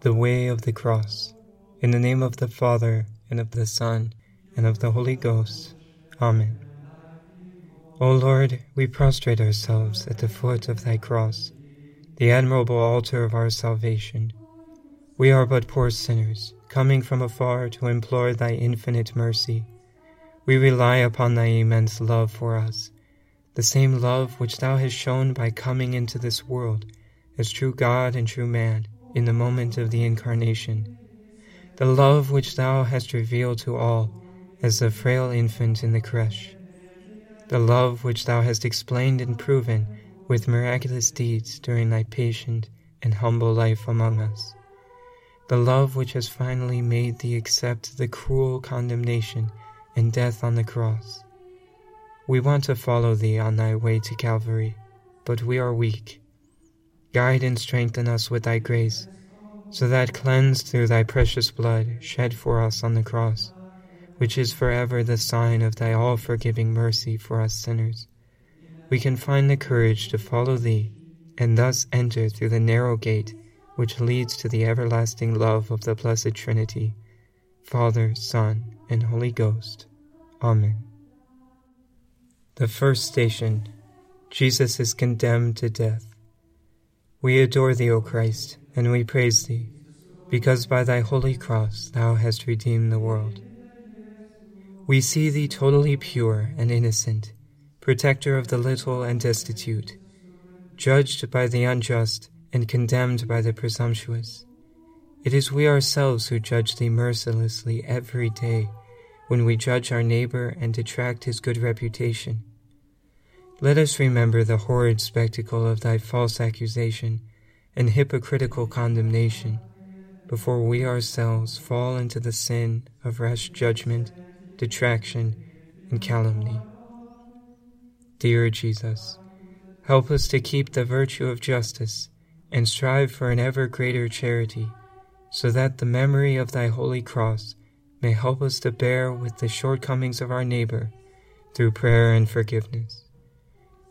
the way of the cross. In the name of the Father, and of the Son, and of the Holy Ghost. Amen. O Lord, we prostrate ourselves at the foot of thy cross, the admirable altar of our salvation. We are but poor sinners, coming from afar to implore thy infinite mercy. We rely upon thy immense love for us, the same love which thou hast shown by coming into this world as true God and true man in the moment of the Incarnation, the love which thou hast revealed to all as the frail infant in the creche, the love which thou hast explained and proven with miraculous deeds during thy patient and humble life among us, the love which has finally made thee accept the cruel condemnation and death on the cross. We want to follow thee on thy way to Calvary, but we are weak Guide and strengthen us with thy grace, so that cleansed through thy precious blood shed for us on the cross, which is forever the sign of thy all forgiving mercy for us sinners, we can find the courage to follow thee and thus enter through the narrow gate which leads to the everlasting love of the Blessed Trinity, Father, Son, and Holy Ghost. Amen. The first station Jesus is condemned to death. We adore thee, O Christ, and we praise thee, because by thy holy cross thou hast redeemed the world. We see thee totally pure and innocent, protector of the little and destitute, judged by the unjust and condemned by the presumptuous. It is we ourselves who judge thee mercilessly every day when we judge our neighbor and detract his good reputation let us remember the horrid spectacle of thy false accusation and hypocritical condemnation before we ourselves fall into the sin of rash judgment, detraction, and calumny. Dear Jesus, help us to keep the virtue of justice and strive for an ever greater charity, so that the memory of thy holy cross may help us to bear with the shortcomings of our neighbor through prayer and forgiveness.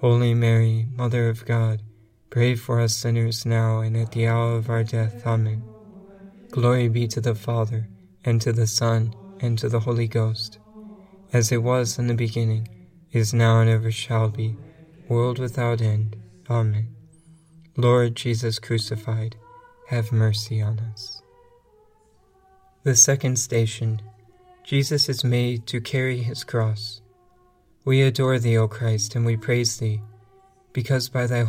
Holy Mary, Mother of God, pray for us sinners now and at the hour of our death. Amen. Glory be to the Father, and to the Son, and to the Holy Ghost, as it was in the beginning, is now, and ever shall be, world without end. Amen. Lord Jesus crucified, have mercy on us. The second station Jesus is made to carry his cross. We adore thee, O Christ, and we praise thee, because by thy